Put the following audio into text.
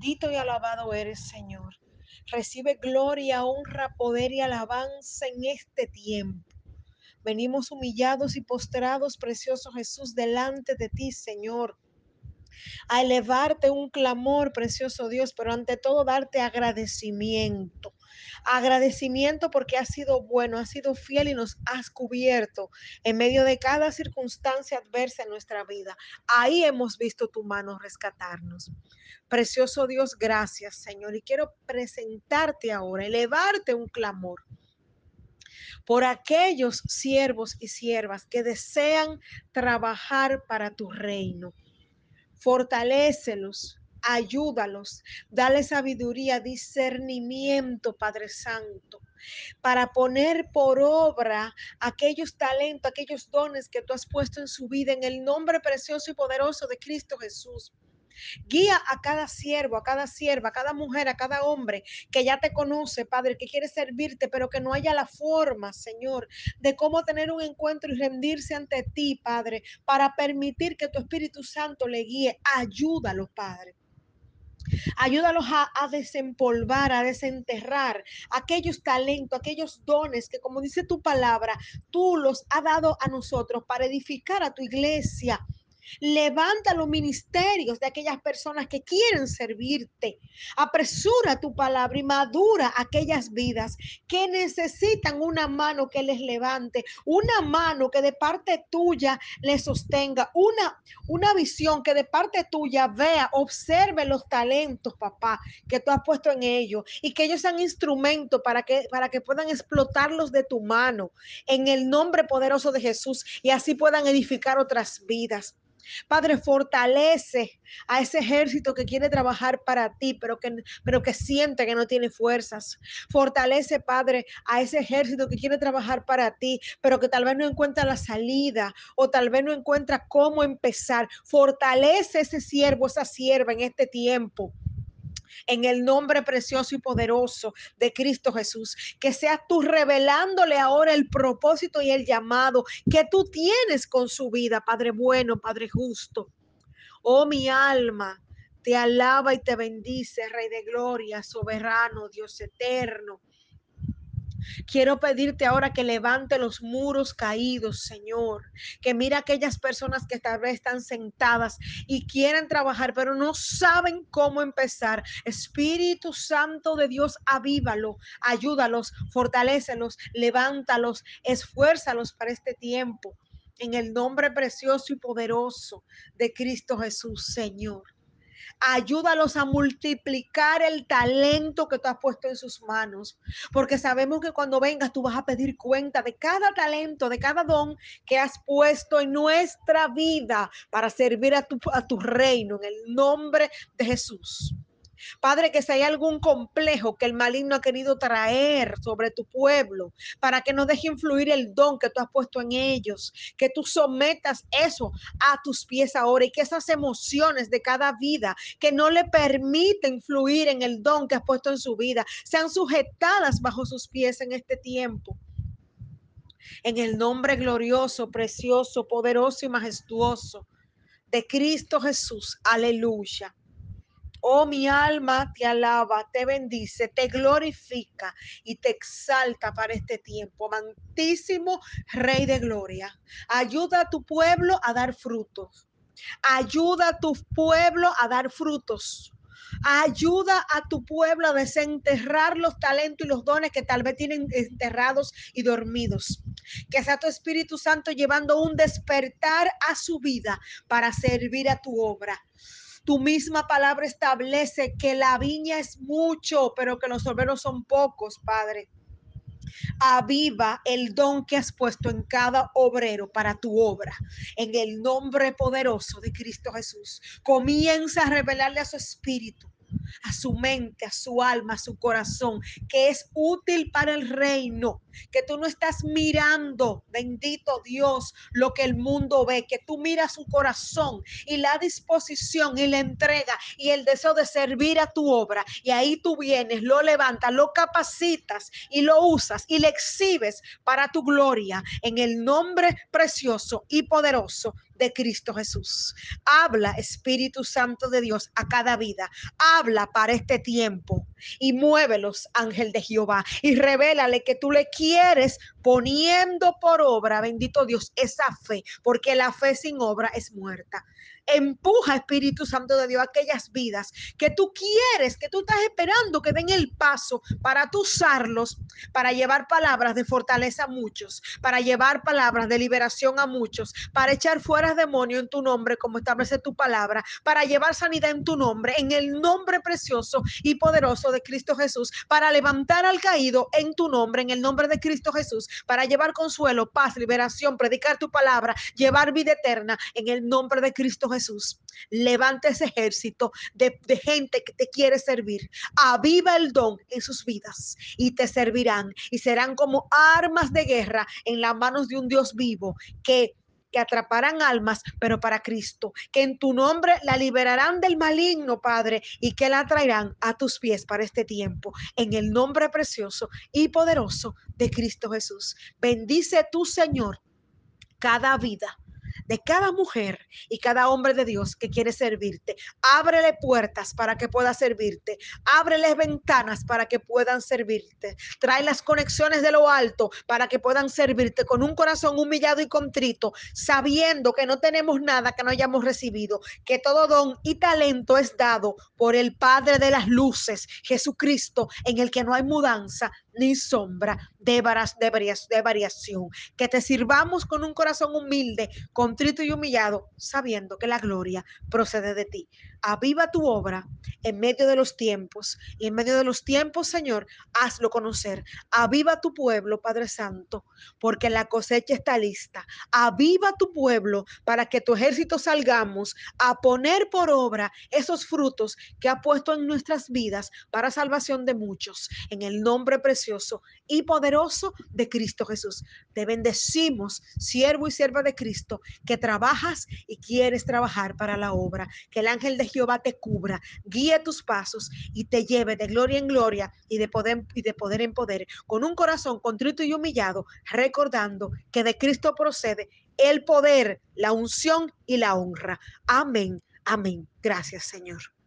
Bendito y alabado eres, Señor. Recibe gloria, honra, poder y alabanza en este tiempo. Venimos humillados y postrados, precioso Jesús, delante de ti, Señor a elevarte un clamor, precioso Dios, pero ante todo darte agradecimiento. Agradecimiento porque has sido bueno, has sido fiel y nos has cubierto en medio de cada circunstancia adversa en nuestra vida. Ahí hemos visto tu mano rescatarnos. Precioso Dios, gracias Señor. Y quiero presentarte ahora, elevarte un clamor por aquellos siervos y siervas que desean trabajar para tu reino fortalécelos, ayúdalos, dale sabiduría, discernimiento, Padre Santo, para poner por obra aquellos talentos, aquellos dones que tú has puesto en su vida en el nombre precioso y poderoso de Cristo Jesús. Guía a cada siervo, a cada sierva, a cada mujer, a cada hombre que ya te conoce, Padre, que quiere servirte, pero que no haya la forma, Señor, de cómo tener un encuentro y rendirse ante ti, Padre, para permitir que tu Espíritu Santo le guíe. Ayúdalo, Padre. Ayúdalos a, desempolvar, a desenterrar aquellos talentos, aquellos dones que, como dice tu palabra, tú los has dado a nosotros para edificar a tu iglesia, Levanta los ministerios de aquellas personas que quieren servirte. Apresura tu palabra y madura aquellas vidas que necesitan una mano que les levante, una mano que de parte tuya les sostenga, una, una visión que de parte tuya vea, observe los talentos, papá, que tú has puesto en ellos y que ellos sean instrumentos para que, para que puedan explotarlos de tu mano en el nombre poderoso de Jesús y así puedan edificar otras vidas. Padre, fortalece a ese ejército que quiere trabajar para ti, pero que, pero que siente que no tiene fuerzas. Fortalece, Padre, a ese ejército que quiere trabajar para ti, pero que tal vez no encuentra la salida o tal vez no encuentra cómo empezar. Fortalece ese siervo, esa sierva en este tiempo en el nombre precioso y poderoso de Cristo Jesús. Que seas tú revelándole ahora el propósito y el llamado que tú tienes con su vida, Padre bueno, Padre justo. Oh, mi alma, te alaba y te bendice, Rey de Gloria, soberano, Dios eterno. Quiero pedirte ahora que levante los muros caídos, Señor. Que mira aquellas personas que tal vez están sentadas y quieren trabajar, pero no saben cómo empezar. Espíritu Santo de Dios, avívalo, ayúdalos, fortalécelos, levántalos, esfuérzalos para este tiempo. En el nombre precioso y poderoso de Cristo Jesús, Señor. Ayúdalos a multiplicar el talento que tú has puesto en sus manos, porque sabemos que cuando vengas tú vas a pedir cuenta de cada talento, de cada don que has puesto en nuestra vida para servir a tu, a tu reino, en el nombre de Jesús. Padre, que si hay algún complejo que el maligno ha querido traer sobre tu pueblo, para que no deje influir el don que tú has puesto en ellos, que tú sometas eso a tus pies ahora y que esas emociones de cada vida que no le permiten fluir en el don que has puesto en su vida, sean sujetadas bajo sus pies en este tiempo. En el nombre glorioso, precioso, poderoso y majestuoso de Cristo Jesús. Aleluya. Oh, mi alma te alaba, te bendice, te glorifica y te exalta para este tiempo. Amantísimo Rey de Gloria, ayuda a tu pueblo a dar frutos. Ayuda a tu pueblo a dar frutos. Ayuda a tu pueblo a desenterrar los talentos y los dones que tal vez tienen enterrados y dormidos. Que sea tu Espíritu Santo llevando un despertar a su vida para servir a tu obra. Tu misma palabra establece que la viña es mucho, pero que los obreros son pocos, Padre. Aviva el don que has puesto en cada obrero para tu obra. En el nombre poderoso de Cristo Jesús. Comienza a revelarle a su espíritu a su mente, a su alma, a su corazón, que es útil para el reino, que tú no estás mirando, bendito Dios, lo que el mundo ve, que tú miras su corazón y la disposición y la entrega y el deseo de servir a tu obra. Y ahí tú vienes, lo levantas, lo capacitas y lo usas y le exhibes para tu gloria en el nombre precioso y poderoso de Cristo Jesús. Habla, Espíritu Santo de Dios, a cada vida. Habla para este tiempo y muévelos, ángel de Jehová, y revélale que tú le quieres poniendo por obra, bendito Dios, esa fe, porque la fe sin obra es muerta. Empuja, Espíritu Santo de Dios, aquellas vidas que tú quieres, que tú estás esperando que den el paso para tú usarlos, para llevar palabras de fortaleza a muchos, para llevar palabras de liberación a muchos, para echar fuera demonio en tu nombre, como establece tu palabra, para llevar sanidad en tu nombre, en el nombre precioso y poderoso de Cristo Jesús, para levantar al caído en tu nombre, en el nombre de Cristo Jesús, para llevar consuelo, paz, liberación, predicar tu palabra, llevar vida eterna en el nombre de Cristo Jesús. Levanta ese ejército de, de, gente que te quiere servir. Aviva el don en sus vidas y te servirán y serán como armas de guerra en las manos de un Dios vivo que que atraparán almas, pero para Cristo, que en tu nombre la liberarán del maligno, Padre, y que la traerán a tus pies para este tiempo, en el nombre precioso y poderoso de Cristo Jesús. Bendice tu Señor cada vida de cada mujer y cada hombre de Dios que quiere servirte. Ábrele puertas para que pueda servirte. Ábrele ventanas para que puedan servirte. Trae las conexiones de lo alto para que puedan servirte con un corazón humillado y contrito, sabiendo que no tenemos nada que no hayamos recibido, que todo don y talento es dado por el Padre de las luces, Jesucristo, en el que no hay mudanza ni sombra de, de variación. Que te sirvamos con un corazón humilde, y humillado, sabiendo que la gloria procede de ti. Aviva tu obra en medio de los tiempos y en medio de los tiempos, Señor, hazlo conocer. Aviva tu pueblo, Padre Santo, porque la cosecha está lista. Aviva tu pueblo para que tu ejército salgamos a poner por obra esos frutos que ha puesto en nuestras vidas para salvación de muchos. En el nombre precioso y poderoso de Cristo Jesús. Te bendecimos, siervo y sierva de Cristo, que trabajas y quieres trabajar para la obra. Que el ángel de Jehová te cubra, guíe tus pasos y te lleve de gloria en gloria y de poder, y de poder en poder, con un corazón contrito y humillado, recordando que de Cristo procede el poder, la unción y la honra. Amén. Amén. Gracias, Señor.